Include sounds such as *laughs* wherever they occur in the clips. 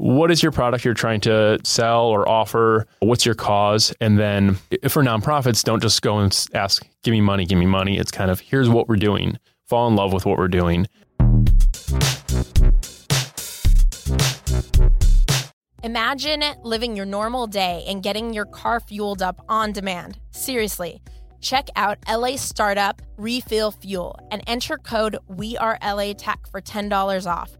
what is your product you're trying to sell or offer? What's your cause? And then for nonprofits, don't just go and ask, give me money, give me money. It's kind of, here's what we're doing. Fall in love with what we're doing. Imagine living your normal day and getting your car fueled up on demand. Seriously. Check out LA Startup Refill Fuel and enter code WeAreLATech for $10 off.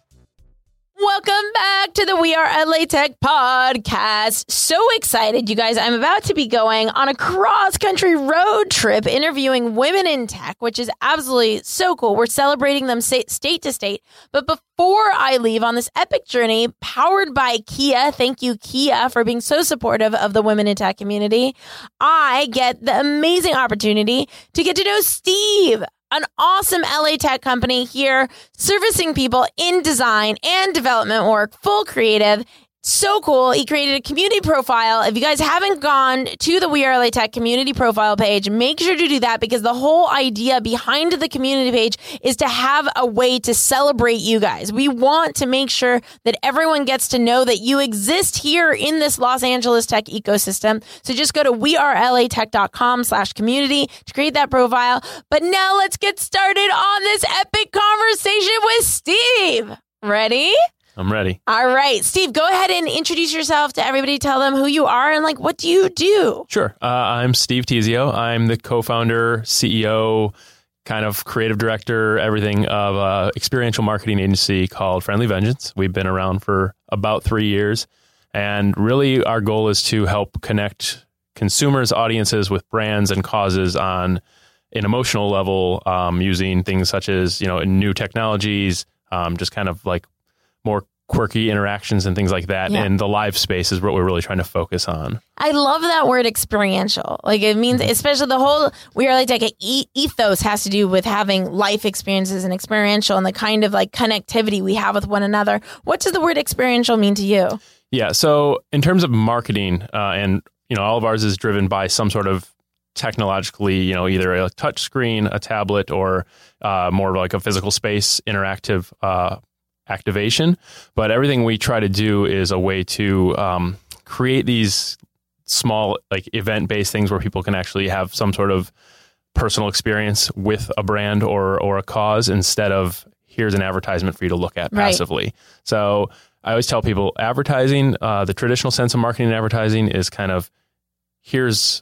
Welcome back to the We Are LA Tech podcast. So excited, you guys. I'm about to be going on a cross country road trip interviewing women in tech, which is absolutely so cool. We're celebrating them state to state. But before I leave on this epic journey powered by Kia, thank you, Kia, for being so supportive of the women in tech community, I get the amazing opportunity to get to know Steve an awesome LA tech company here servicing people in design and development work, full creative so cool. He created a community profile. If you guys haven't gone to the We Are LA Tech community profile page, make sure to do that because the whole idea behind the community page is to have a way to celebrate you guys. We want to make sure that everyone gets to know that you exist here in this Los Angeles tech ecosystem. So just go to wearelatech.com slash community to create that profile. But now let's get started on this epic conversation with Steve. Ready? I'm ready. All right, Steve, go ahead and introduce yourself to everybody. Tell them who you are and like what do you do? Sure. Uh, I'm Steve Tiseo. I'm the co-founder, CEO, kind of creative director, everything of an experiential marketing agency called Friendly Vengeance. We've been around for about three years, and really our goal is to help connect consumers, audiences with brands and causes on an emotional level, um, using things such as you know new technologies, um, just kind of like more quirky interactions and things like that. Yeah. And the live space is what we're really trying to focus on. I love that word experiential. Like it means, mm-hmm. especially the whole we are like, like a ethos has to do with having life experiences and experiential and the kind of like connectivity we have with one another. What does the word experiential mean to you? Yeah. So in terms of marketing, uh, and you know, all of ours is driven by some sort of technologically, you know, either a touch screen, a tablet, or uh, more like a physical space interactive uh, activation. But everything we try to do is a way to um, create these small, like event based things where people can actually have some sort of personal experience with a brand or or a cause instead of here's an advertisement for you to look at right. passively. So I always tell people advertising, uh, the traditional sense of marketing and advertising is kind of here's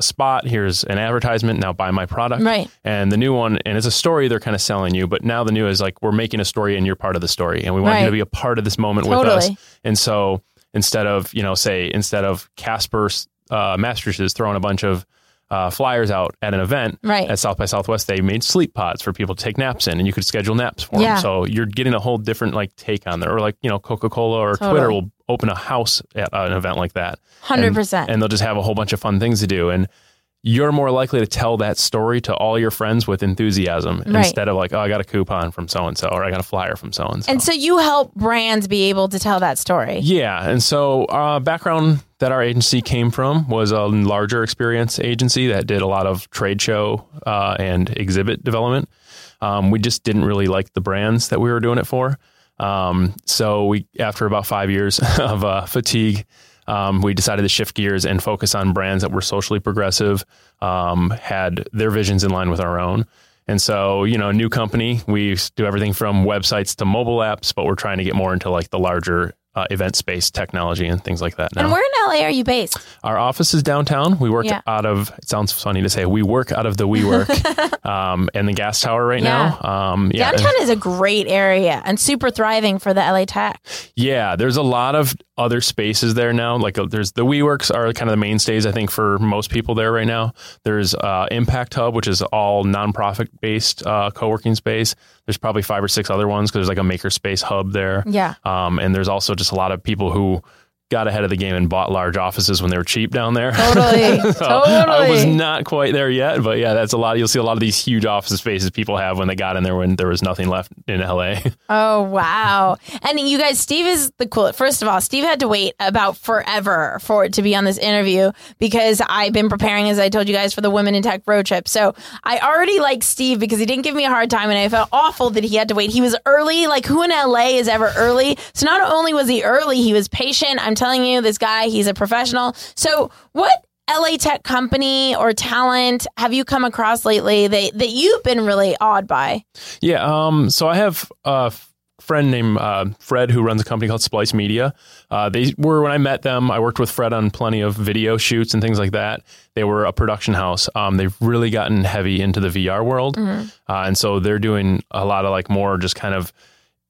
a spot, here's an advertisement, now buy my product. Right. And the new one, and it's a story they're kind of selling you, but now the new is like, we're making a story and you're part of the story. And we want right. you to be a part of this moment totally. with us. And so instead of, you know, say, instead of Casper uh, Mattresses throwing a bunch of uh, flyers out at an event right. at South by Southwest, they made sleep pods for people to take naps in, and you could schedule naps for yeah. them. So you're getting a whole different like take on there, or like you know Coca Cola or totally. Twitter will open a house at an event like that, hundred percent, and they'll just have a whole bunch of fun things to do, and you're more likely to tell that story to all your friends with enthusiasm right. instead of like, oh, I got a coupon from so and so, or I got a flyer from so and so. And so you help brands be able to tell that story. Yeah. And so, uh, background that our agency came from was a larger experience agency that did a lot of trade show uh, and exhibit development. Um, we just didn't really like the brands that we were doing it for. Um, so we, after about five years *laughs* of uh, fatigue, um, we decided to shift gears and focus on brands that were socially progressive, um, had their visions in line with our own. And so, you know, new company, we do everything from websites to mobile apps, but we're trying to get more into like the larger uh, event space technology and things like that now. And where in LA are you based? Our office is downtown. We work Yeah. out of, it sounds funny to say, we work out of the WeWork *laughs* um, and the gas tower right Yeah. now. Um, yeah. Downtown is a great area and super thriving for the LA Tech. Yeah, there's a lot of other spaces there now. Like uh, there's the WeWorks are kind of the mainstays, I think, for most people there right now. There's uh, Impact Hub, which is all nonprofit based uh, co-working space. There's probably five or six other ones because there's like a makerspace hub there. Yeah. Um, and there's also just a lot of people who got ahead of the game and bought large offices when they were cheap down there. Totally. *laughs* So I was not quite there yet, but yeah, that's a lot. You'll see a lot of these huge office spaces people have when they got in there when there was nothing left in LA. *laughs* Oh wow! And you guys, Steve is the coolest. First of all, Steve had to wait about forever for it to be on this interview because I've been preparing, as I told you guys, for the Women in Tech road trip. So I already like Steve because he didn't give me a hard time, and I felt awful that he had to wait. He was early. Like who in LA is ever early? So not only was he early, he was patient. I'm telling you, this guy, he's a professional. So what? LA tech company or talent have you come across lately that, that you've been really awed by? Yeah. Um, so I have a friend named uh, Fred who runs a company called Splice Media. Uh, they were when I met them. I worked with Fred on plenty of video shoots and things like that. They were a production house. Um, they've really gotten heavy into the VR world, uh, and so they're doing a lot of like more just kind of.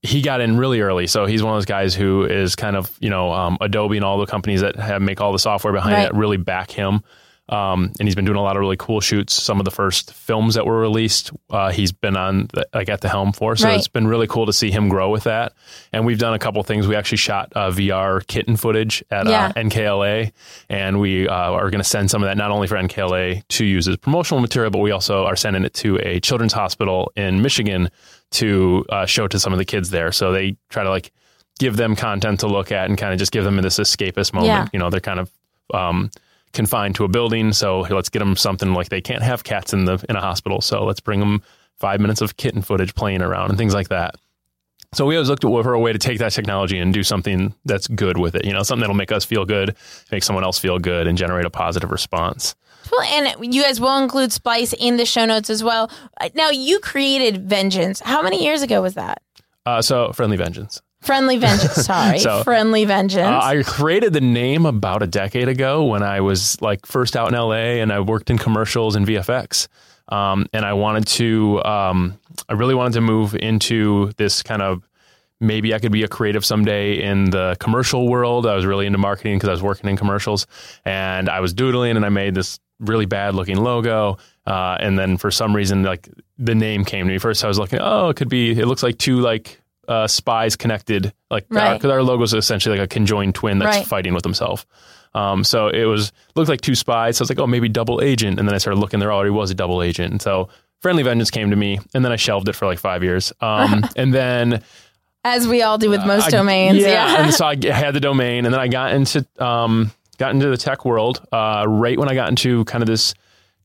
He got in really early, so he's one of those guys who is kind of you know um, Adobe and all the companies that have make all the software behind Right. it really back him. Um, and he's been doing a lot of really cool shoots. Some of the first films that were released, uh, he's been on the, like at the helm for. So Right. it's been really cool to see him grow with that. And we've done a couple things. We actually shot uh, VR kitten footage at Yeah. uh, NKLA, and we uh, are going to send some of that not only for NKLA to use as promotional material, but we also are sending it to a children's hospital in Michigan to uh, show to some of the kids there. So they try to like give them content to look at and kind of just give them this escapist moment. Yeah. You know, they're kind of um, confined to a building, so let's get them something like they can't have cats in the in a hospital. So let's bring them five minutes of kitten footage playing around and things like that. So we always looked for a way to take that technology and do something that's good with it. You know, something that'll make us feel good, make someone else feel good, and generate a positive response. Well, and you guys will include Splice in the show notes as well. Uh, Now, you created Vengeance. How many years ago was that? Uh, so friendly vengeance. Friendly Vengeance. *laughs* Sorry. So, Friendly Vengeance. Uh, I created the name about a decade ago when I was like first out in LA and I worked in commercials and VFX. Um, and I wanted to, um, I really wanted to move into this kind of maybe I could be a creative someday in the commercial world. I was really into marketing because I was working in commercials and I was doodling and I made this really bad looking logo. Uh, and then for some reason, like the name came to me. First, I was looking, oh, it could be, it looks like two like uh, spies connected, like Right. because our logo is essentially like a conjoined twin that's Right. fighting with himself. Um, so it was looked like two spies. So I was like, oh, maybe double agent. And then I started looking. There already was a double agent. And so Friendly Vengeance came to me, and then I shelved it for like five years. Um, *laughs* and then As we all do with most I- domains. Yeah, Yeah. and so I had the domain, and then I got into um, got into the tech world uh, right when I got into kind of this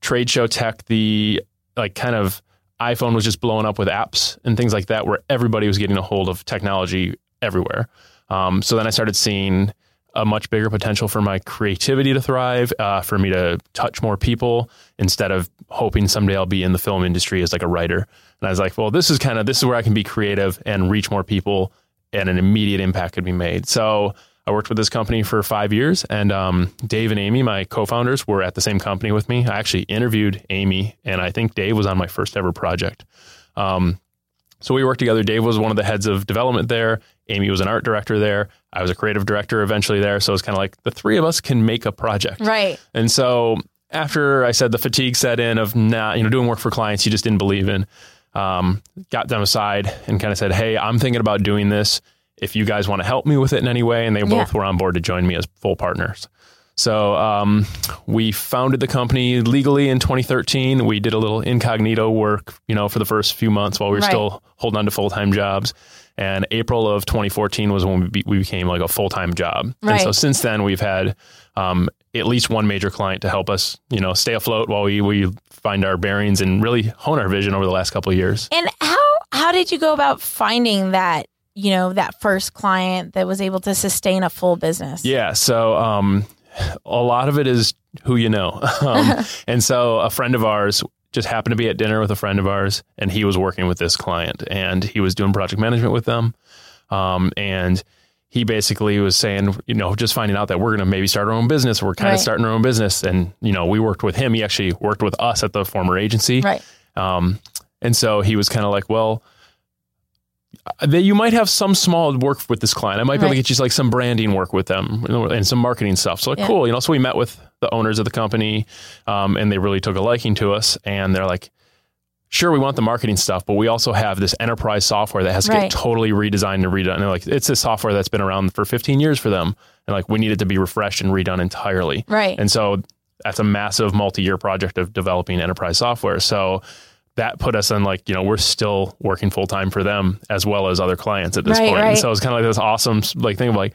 trade show tech. The like kind of iPhone was just blowing up with apps and things like that, where everybody was getting a hold of technology everywhere. Um, so then I started seeing a much bigger potential for my creativity to thrive, uh, for me to touch more people instead of hoping someday I'll be in the film industry as like a writer. And I was like, well, this is kind of this is where I can be creative and reach more people, and an immediate impact could be made. So I worked with this company for five years, and um, Dave and Amy, my co-founders, were at the same company with me. I actually interviewed Amy, and I think Dave was on my first ever project. Um, so we worked together. Dave was one of the heads of development there. Amy was an art director there. I was a creative director eventually there. So it's kind of like the three of us can make a project. right. And so after I said the fatigue set in of not, you know, doing work for clients you just didn't believe in, um, got them aside and kind of said, Hey, I'm thinking about doing this. If you guys want to help me with it in any way, and they both were on board to join me as full partners. So um, we founded the company legally in 2013. We did a little incognito work, you know, for the first few months while we were Right. still holding on to full time jobs. And April of 2014 was when we, be, we became like a full time job. And so since then, we've had um, at least one major client to help us, you know, stay afloat while we we find our bearings and really hone our vision over the last couple of years. And how how did you go about finding that you know, that first client that was able to sustain a full business? Yeah. So, um, a lot of it is who you know. *laughs* Um, *laughs* and so a friend of ours just happened to be at dinner with a friend of ours and he was working with this client and he was doing project management with them. Um, and he basically was saying, you know, just finding out that we're going to maybe start our own business. We're kind Right. of starting our own business. And, you know, we worked with him. He actually worked with us at the former agency. Right. Um, and so he was kind of like, well, that you might have some small work with this client. I might be able to get you like some branding work with them and some marketing stuff. So like, Yeah. cool. You know, so we met with the owners of the company, um, and they really took a liking to us. And they're like, sure, we want the marketing stuff, but we also have this enterprise software that has to Right. get totally redesigned and redone. And they're like, it's a software that's been around for 15 years for them. And like, we need it to be refreshed and redone entirely. Right. And so that's a massive multi-year project of developing enterprise software. So that put us in like, you know, we're still working full time for them as well as other clients at this Right, point. right. And so it's kind of like this awesome like thing of like,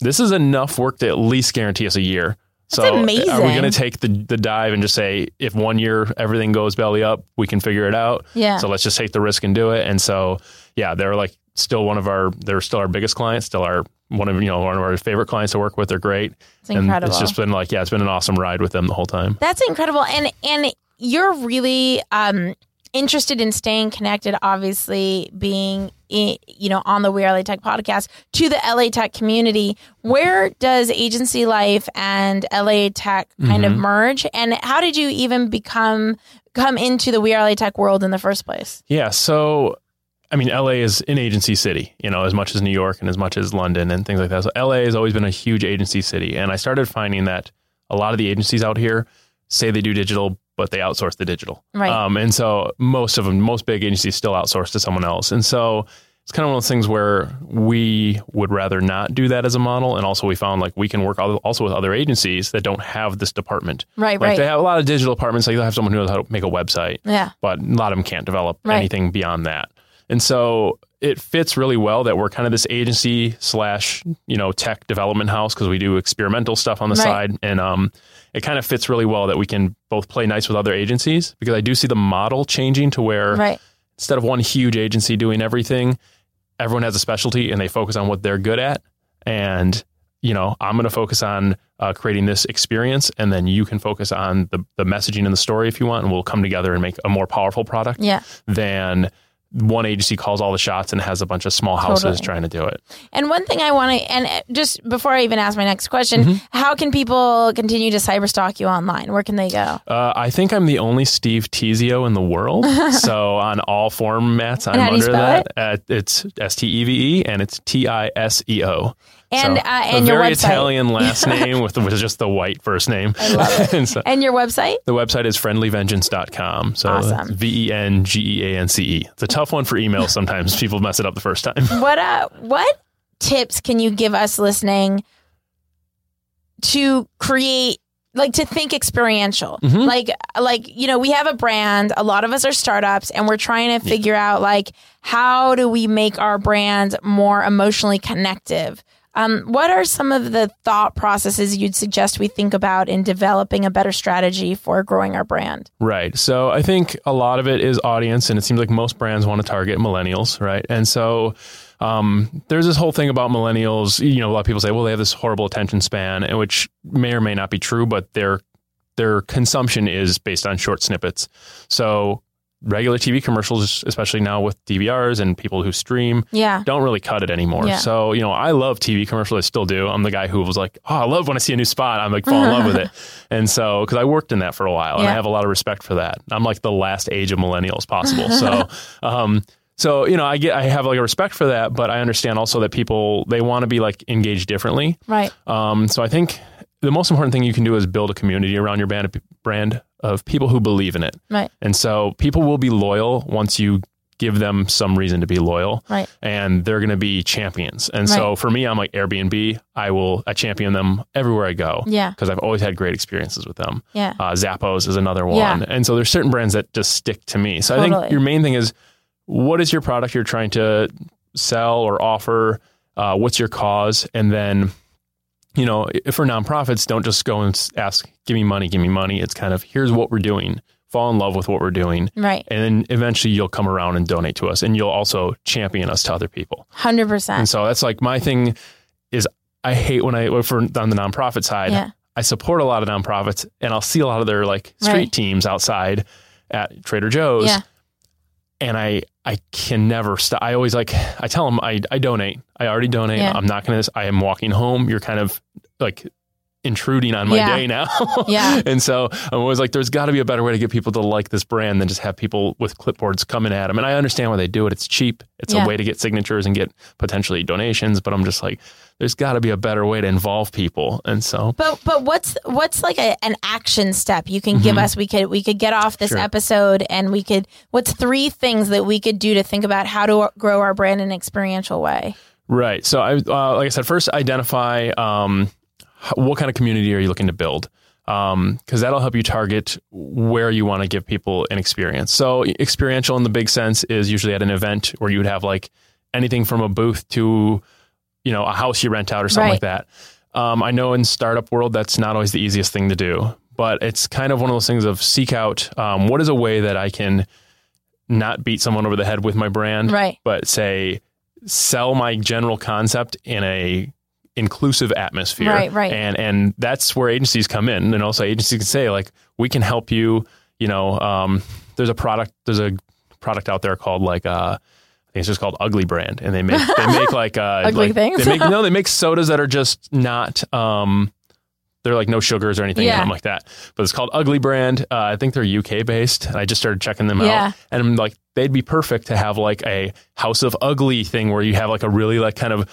this is enough work to at least guarantee us a year. So are we going to take the, the dive and just say, if one year everything goes belly up, we can figure it out. Yeah. So let's just take the risk and do it. And so, yeah, they're like still one of our, they're still our biggest clients, still our, one of, you know, one of our favorite clients to work with. They're great. It's incredible. It's just been like, yeah, it's been an awesome ride with them the whole time. That's incredible. And and you're really um interested in staying connected, obviously being you know on the We Are LA Tech podcast to the LA Tech community. Where does agency life and LA Tech kind of mm-hmm. merge? And how did you even become come into the We Are LA Tech world in the first place? Yeah. So, I mean, LA is an agency city, you know, as much as New York and as much as London and things like that. So, LA has always been a huge agency city. And I started finding that a lot of the agencies out here say they do digital, but they outsource the digital. Right. Um, and so, most of them, most big agencies still outsource to someone else. And so, it's kind of one of those things where we would rather not do that as a model. And also, we found like we can work also with other agencies that don't have this department. Right, Like right. they have a lot of digital departments. Like they'll have someone who knows how to make a website Yeah. but a lot of them can't develop Right. anything beyond that. And so it fits really well that we're kind of this agency slash you know tech development house because we do experimental stuff on the Right. side, and um, it kind of fits really well that we can both play nice with other agencies because I do see the model changing to where Right. instead of one huge agency doing everything, everyone has a specialty and they focus on what they're good at. And, you know, I'm going to focus on uh, creating this experience and then you can focus on the, the messaging and the story if you want, and we'll come together and make a more powerful product Yeah. than one agency calls all the shots and has a bunch of small houses Totally. trying to do it. And one thing I want to, and uh, just before I even ask my next question, Mm-hmm. how can people continue to cyberstalk you online? Where can they go? Uh, I think I'm the only Steve Tiseo in the world. *laughs* so on all formats, I'm And how do you under that. Uh, it's S T E V E and it's T I S E O. And, So, uh, and your very website. Italian last *laughs* name with, with just the white first name. I love it. *laughs* and so And your website? the website is friendlyvengeance.com. So Awesome. V E N G E A N C E. It's a tough one for email *laughs* sometimes. People mess it up the first time. What uh what tips can you give us listening to create like to think experiential Mhm. like like you know we have a brand a lot of us are startups and we're trying to figure out like how do we make our brand more emotionally connective um, what are some of the thought processes you'd suggest we think about in developing a better strategy for growing our brand Right. So I think a lot of it is audience, and it seems like most brands want to target millennials, right? And so um, there's this whole thing about millennials. You know, a lot of people say, well, they have this horrible attention span, and which may or may not be true, but their their consumption is based on short snippets. So regular TV commercials, especially now with DVRs and people who stream, yeah don't really cut it anymore. Yeah. So, you know, I love TV commercials. I still do. I'm the guy who was like, oh, I love when I see a new spot. I'm like, fall in love with it. *laughs* And so, because I worked in that for a while and I have a lot of respect for that. I'm like the last age of millennials possible. So, *laughs* um, so you know, I get, I have like a respect for that, but I understand also that people they want to be like engaged differently. right Um, so I think the most important thing you can do is build a community around your brand, brand of people who believe in it. right And so people will be loyal once you give them some reason to be loyal. Right. And they're going to be champions. And so for me, I'm like Airbnb. I will, I champion them everywhere I go. Yeah. Because I've always had great experiences with them. yeah Uh, Zappos is another one. Yeah. And so there's certain brands that just stick to me. So I think your main thing is what is your product you're trying to sell or offer? Uh, what's your cause? And then, you know, if for nonprofits, don't just go and ask, give me money, give me money. It's kind of here's what we're doing fall in love with what we're doing. Right. And then eventually you'll come around and donate to us and you'll also champion us to other people. 100%. And so that's like my thing is I hate when I, for on the nonprofit side, Yeah. I support a lot of nonprofits and I'll see a lot of their like street Right. teams outside at Trader Joe's. Yeah. And I, I can never stop. I always like, I tell them I, I donate. I already donate. Yeah. I'm not going to, I am walking home. You're kind of like intruding on my Yeah. day now. *laughs* Yeah. and so I'm always like, there's got to be a better way to get people to like this brand than just have people with clipboards coming at them. And I understand why they do it. It's cheap. It's Yeah. a way to get signatures and get potentially donations. But I'm just like, there's got to be a better way to involve people. And so, But but what's what's like a, an action step you can give us? We could we could get off this Mm-hmm. Sure. episode and we could. What's three things that we could do to think about how to grow our brand in an experiential way? right. So I, uh, like I said, first identify um, what kind of community are you looking to build. Because that'll help you target where you want to give people an experience. So, experiential in the big sense is usually at an event where you would have like anything from a booth to, you know, a house you rent out or something like that. Um, I know in startup world that's not always the easiest thing to do, but it's kind of one of those things of seek out um, what is a way that I can not beat someone over the head with my brand, Right. but say sell my general concept in a inclusive atmosphere. Right, right. And and that's where agencies come in. And also agencies can say like we can help you, you know, um, there's a product there's a product out there called like uh I think it's just called Ugly Brand, and they make they make like uh, *laughs* Ugly like, things? They make *laughs* no, they make sodas that are just not um, they're like no sugars or anything Yeah. like that. But it's called Ugly Brand. Uh, I think they're UK based, and I just started checking them Yeah. out, and I'm like they'd be perfect to have like a House of Ugly thing where you have like a really like kind of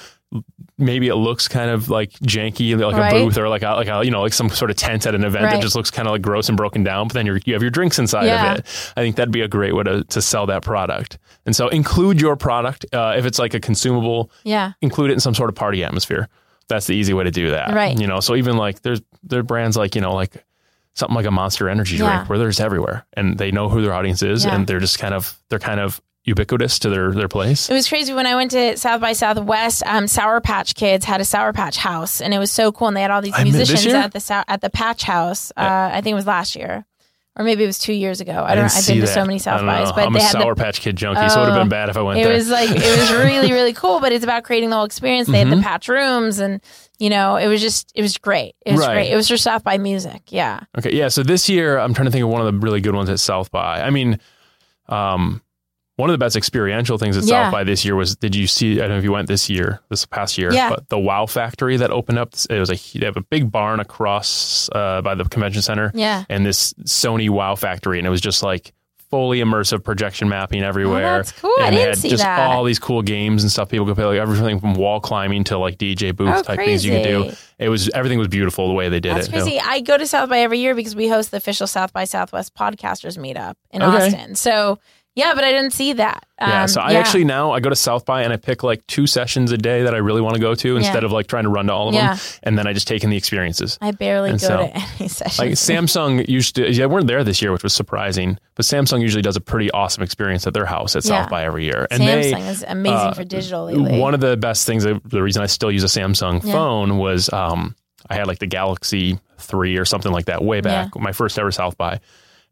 maybe it looks kind of like janky, like Right. a booth or like a, like a you know like some sort of tent at an event Right. that just looks kind of like gross and broken down. But then you're, you have your drinks inside Yeah. of it. I think that'd be a great way to to sell that product. And so include your product uh, if it's like a consumable Yeah. include it in some sort of party atmosphere. That's the easy way to do that. Right. You know, so even like there's there are brands like, you know, like something like a monster energy drink Yeah. where they're everywhere and they know who their audience is Yeah. and they're just kind of they're kind of ubiquitous to their their place. It was crazy when I went to South by Southwest. Um, Sour Patch Kids had a Sour Patch House, and it was so cool. And they had all these I musicians year? at the at the Patch House. Uh, I think it was last year, or maybe it was two years ago. I, don't. didn't I've been to so many South bys, but I'm they a had Sour the. Patch Kid junkie, so it would have Oh, been bad if I went It there. was like it was *laughs* really really cool, but it's about creating the whole experience. They had the Patch rooms, and you know it was just it was great. It was Mm-hmm. Right. great. It was for South by Music. Yeah. Okay, yeah. So this year, I'm trying to think of one of the really good ones at South by. I mean, um, one of the best experiential things at Yeah. South by this year was. Did you see? I don't know if you went this year, this past year, Yeah. but the Wow Factory that opened up. It was a they have a big barn across uh, by the convention center, Yeah. and this Sony Wow Factory, and it was just like fully immersive projection mapping everywhere. Oh, that's cool. I And they didn't had see just that. all these cool games and stuff people could play, like everything from wall climbing to like DJ booth Oh, type things you could do. It was everything was beautiful the way they did That's it. you know. crazy. I go to South by every year because we host the official South by Southwest podcasters meetup in Okay. Austin. So yeah, but I didn't see that. Yeah, Um, so I actually now I go to South by and I pick like two sessions a day that I really want to go to instead of like trying to run to all of Yeah. them, and then I just take in the experiences. I barely And go so, to any *laughs* sessions. Like Samsung used to, yeah, weren't there this year, which was surprising. But Samsung usually does a pretty awesome experience at their house at Yeah. South by every year, and Samsung they. is amazing uh, for digital lately. One of the best things, the reason I still use a Samsung Yeah. phone was um, I had like the Galaxy 3 or something like that way back, my first ever South by.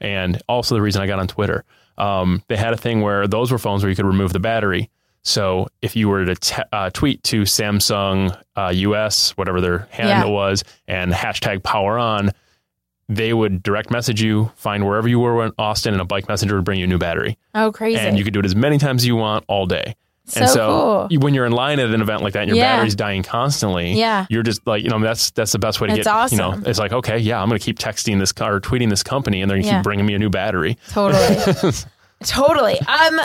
And also the reason I got on Twitter. Um, they had a thing where those were phones where you could remove the battery. So if you were to t- uh, tweet to Samsung uh, US, whatever their handle was, and hashtag power on, they would direct message you, find wherever you were in Austin, and a bike messenger would bring you a new battery. oh, crazy. And you could do it as many times as you want all day. So, and so cool. you- when you're in line at an event like that and your Yeah. battery's dying constantly, Yeah. you're just like, you know, that's that's the best way to That's get, you know, it's like, okay, yeah, I'm going to keep texting this car or tweeting this company and they're going to Yeah. keep bringing me a new battery. Totally. *laughs* totally. Um,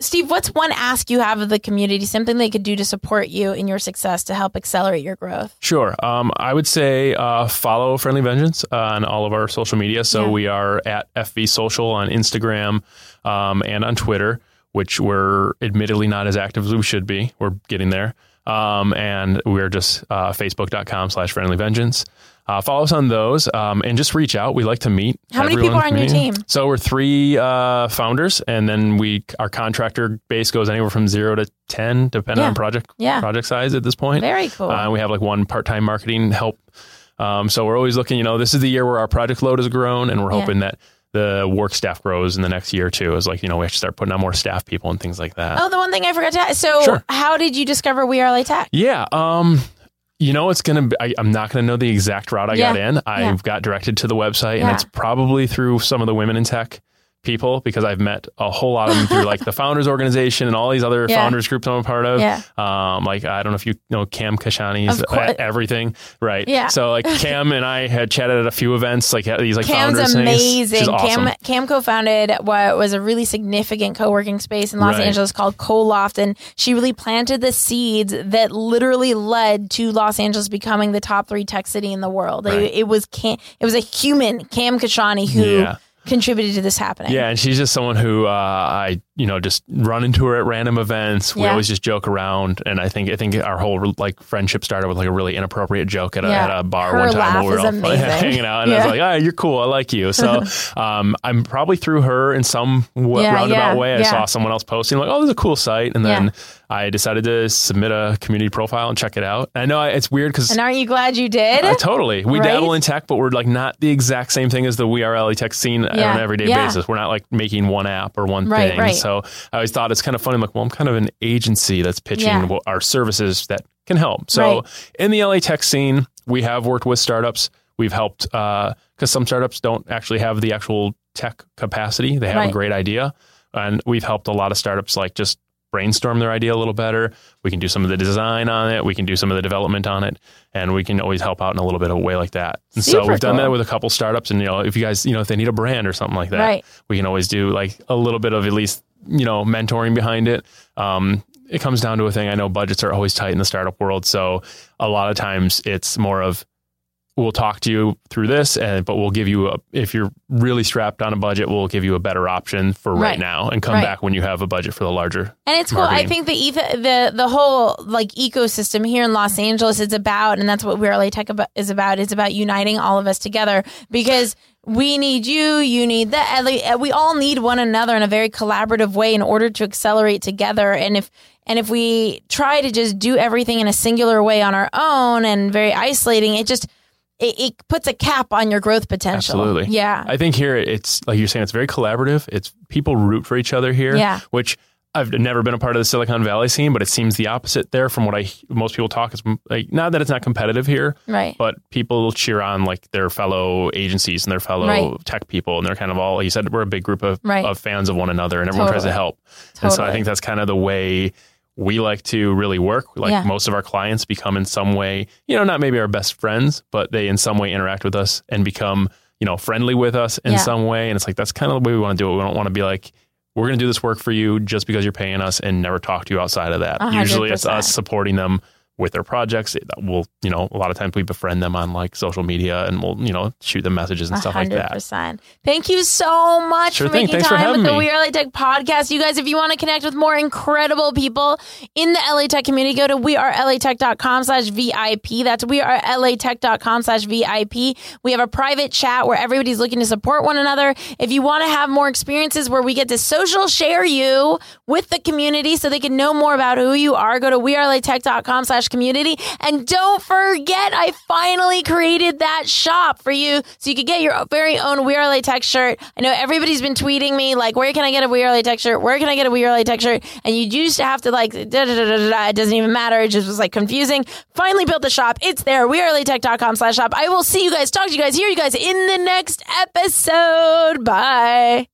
Steve, what's one ask you have of the community? Something they could do to support you in your success to help accelerate your growth? Sure. Um, I would say uh, follow Friendly Vengeance uh, on all of our social media. So Yeah. we are at FV Social on Instagram um, and on Twitter, which we're admittedly not as active as we should be. We're getting there. Um, and we're just uh, facebook.com slash friendly vengeance. Uh, follow us on those um, and just reach out. We like to meet. How many people are on your in the community. team? So we're three uh, founders, and then we our contractor base goes anywhere from zero to ten, depending Yeah. on project Yeah. project size at this point. Very cool. Uh, we have like one part time marketing help. Um, so we're always looking, you know, this is the year where our project load has grown and we're Yeah. hoping that the work staff grows in the next year or two. Is like you know we have to start putting on more staff people and things like that. Oh, the one thing I forgot to ask. So, Sure. how did you discover We Are LA Tech? Yeah. Um, you know, it's going to be, I, I'm not going to know the exact route I got in. I've Yeah. got directed to the website Yeah. and it's probably through some of the women in tech people because I've met a whole lot of them through like the *laughs* founders organization and all these other Yeah. founders groups I'm a part of. Yeah. Um, like, I don't know if you know Cam Kashani's everything. Right. Yeah. So like *laughs* Cam and I had chatted at a few events, like at these like Cam's founders amazing. She's awesome. Cam Cam co-founded what was a really significant co-working space in Los Right. Angeles called Co-Loft, and she really planted the seeds that literally led to Los Angeles becoming the top three tech city in the world. It, Right. it was Cam, it was a human Cam Kashani who Yeah. Contributed to this happening. Yeah, and she's just someone who uh, I, you know, just run into her at random events. We Yeah. always just joke around, and I think I think our whole like friendship started with like a really inappropriate joke at a, Yeah. at a bar Her one time where we were all *laughs* hanging out, and I Yeah. was like, "Ah, you're cool. I like you." So *laughs* um, I'm probably through her in some w- roundabout way. I saw someone else posting like, "Oh, there's a cool site," and then. I decided to submit a community profile and check it out. I know I- it's weird because And aren't you glad you did? uh, totally. We Right? dabble in tech, but we're like not the exact same thing as the We Are LA Tech scene on an everyday basis. We're not like making one app or one Right, thing. right. So I always thought it's kind of funny. I'm like, well, I'm kind of an agency that's pitching Yeah. our services that can help. So Right. in the LA Tech scene, we have worked with startups. We've helped uh, because some startups don't actually have the actual tech capacity. They have Right. a great idea, and we've helped a lot of startups like just brainstorm their idea a little better. We can do some of the design on it. We can do some of the development on it, and we can always help out in a little bit of a way like that. And so we've done cool. that with a couple startups. And you know, if you guys, you know, if they need a brand or something like that, Right. we can always do like a little bit of at least you know mentoring behind it. Um, it comes down to a thing. I know budgets are always tight in the startup world, so a lot of times it's more of we'll talk to you through this and but we'll give you a if you're really strapped on a budget we'll give you a better option for right, Right. now and come Right. back when you have a budget for the larger And it's cool. I think the the the whole like ecosystem here in Los Angeles is about, and that's what We're Tech about, is about. It's about uniting all of us together because we need you, you need that. We all need one another in a very collaborative way in order to accelerate together. And if and if we try to just do everything in a singular way on our own and very isolating, it just it, it puts a cap on your growth potential. Absolutely. Yeah. I think here it's like you're saying, it's very collaborative. It's people root for each other here. Yeah. Which I've never been a part of the Silicon Valley scene, but it seems the opposite there from what I most people talk. Is like not that it's not competitive here, right. but people cheer on like their fellow agencies and their fellow Right. tech people, and they're kind of all. You said we're a big group of, Right. of fans of one another, and everyone tries to Totally. help. And so I think that's kind of the way we like to really work. Like Yeah. most of our clients become in some way, you know, not maybe our best friends, but they in some way interact with us and become, you know, friendly with us in Yeah. some way. And it's like that's kind of the way we want to do it. We don't want to be like, we're going to do this work for you just because you're paying us and never talk to you outside of that. A hundred Usually it's us supporting them with their projects. We'll, you know, a lot of times we befriend them on like social media and we'll, you know, shoot them messages and stuff like that. Thank you so much Sure for thing. making Thanks for time with having the. We Are LA Tech podcast. You guys, if you want to connect with more incredible people in the LA Tech community, go to wearelatech.com slash VIP. That's wearelatech.com slash VIP. We have a private chat where everybody's looking to support one another. If you want to have more experiences where we get to social share you with the community so they can know more about who you are, go to wearelatech.com slash community. And don't forget, I finally created that shop for you so you could get your very own We Are LA Tech shirt. I know everybody's been tweeting me, like, where can I get a We Are LA Tech shirt? Where can I get a We Are LA Tech shirt? And you used to have to, like, da, da, da, it doesn't even matter. It just was, like, confusing. Finally built the shop. It's there. WeAreLATech.com slash shop. I will see you guys, talk to you guys, hear you guys in the next episode. Bye.